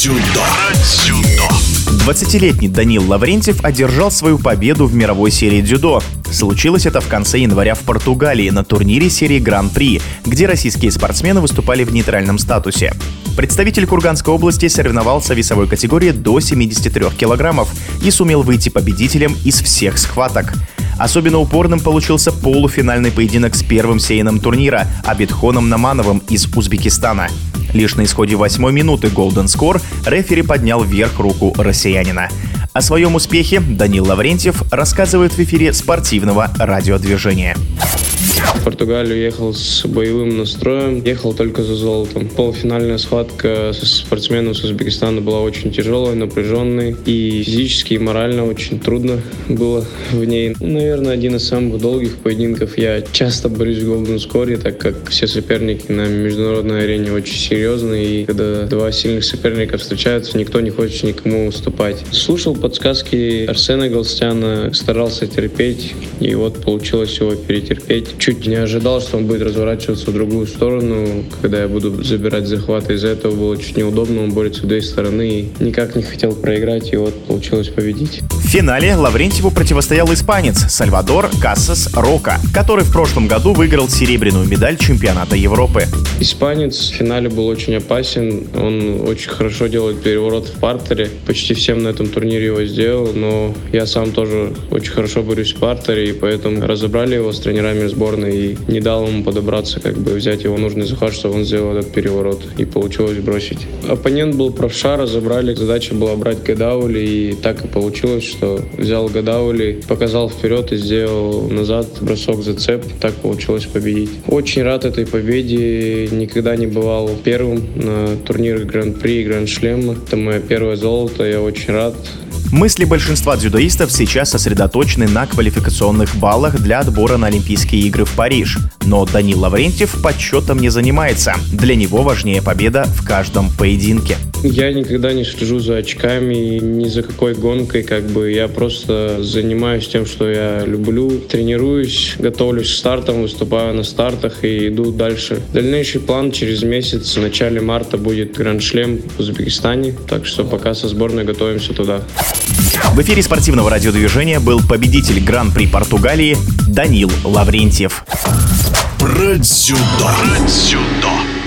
Дзюдо. 20-летний Данил Лаврентьев одержал свою победу в мировой серии дзюдо. Случилось это в конце января в Португалии на турнире серии Гран-при, где российские спортсмены выступали в нейтральном статусе. Представитель Курганской области соревновался в весовой категории до 73 килограммов и сумел выйти победителем из всех схваток. Особенно упорным получился полуфинальный поединок с первым сеяном турнира Абитхоном Намановым из Узбекистана. Лишь на исходе восьмой минуты Golden Score рефери поднял вверх руку россиянина. О своем успехе Данил Лаврентьев рассказывает в эфире спортивного радиодвижения. В Португалию ехал с боевым настроем, ехал только за золотом. Полуфинальная схватка со спортсменом с Узбекистана была очень тяжелой, напряженной. И физически, и морально очень трудно было в ней. Наверное, один из самых долгих поединков. Я часто борюсь в Golden Score, так как все соперники на международной арене очень серьезные. И когда два сильных соперника встречаются, никто не хочет никому уступать. Слушал подсказки Арсена Галстяна, старался терпеть. И вот получилось его перетерпеть не ожидал, что он будет разворачиваться в другую сторону. Когда я буду забирать захваты из этого, было чуть неудобно. Он борется с две стороны и никак не хотел проиграть, и вот получилось победить. В финале Лаврентьеву противостоял испанец Сальвадор Кассас Рока, который в прошлом году выиграл серебряную медаль чемпионата Европы. Испанец в финале был очень опасен. Он очень хорошо делает переворот в партере. Почти всем на этом турнире его сделал, но я сам тоже очень хорошо борюсь в партере, и поэтому разобрали его с тренерами сборной и не дал ему подобраться, как бы взять его нужный захват, чтобы он сделал этот переворот. И получилось бросить. Оппонент был правша, разобрали. Задача была брать Гадаули, и так и получилось, что взял Гадаули, показал вперед и сделал назад бросок зацеп. Так получилось победить. Очень рад этой победе. Никогда не бывал первым на турнирах Гран-при и Гранд-шлема. Это мое первое золото. Я очень рад. Мысли большинства дзюдоистов сейчас сосредоточены на квалификационных баллах для отбора на Олимпийские игры в Париж. Но Данил Лаврентьев подсчетом не занимается. Для него важнее победа в каждом поединке. Я никогда не слежу за очками, ни за какой гонкой, как бы я просто занимаюсь тем, что я люблю, тренируюсь, готовлюсь к стартам, выступаю на стартах и иду дальше. Дальнейший план через месяц, в начале марта будет гранд-шлем в Узбекистане, так что пока со сборной готовимся туда. В эфире спортивного радиодвижения был победитель Гран-при Португалии Данил Лаврентьев. Про дзюдо. Про дзюдо.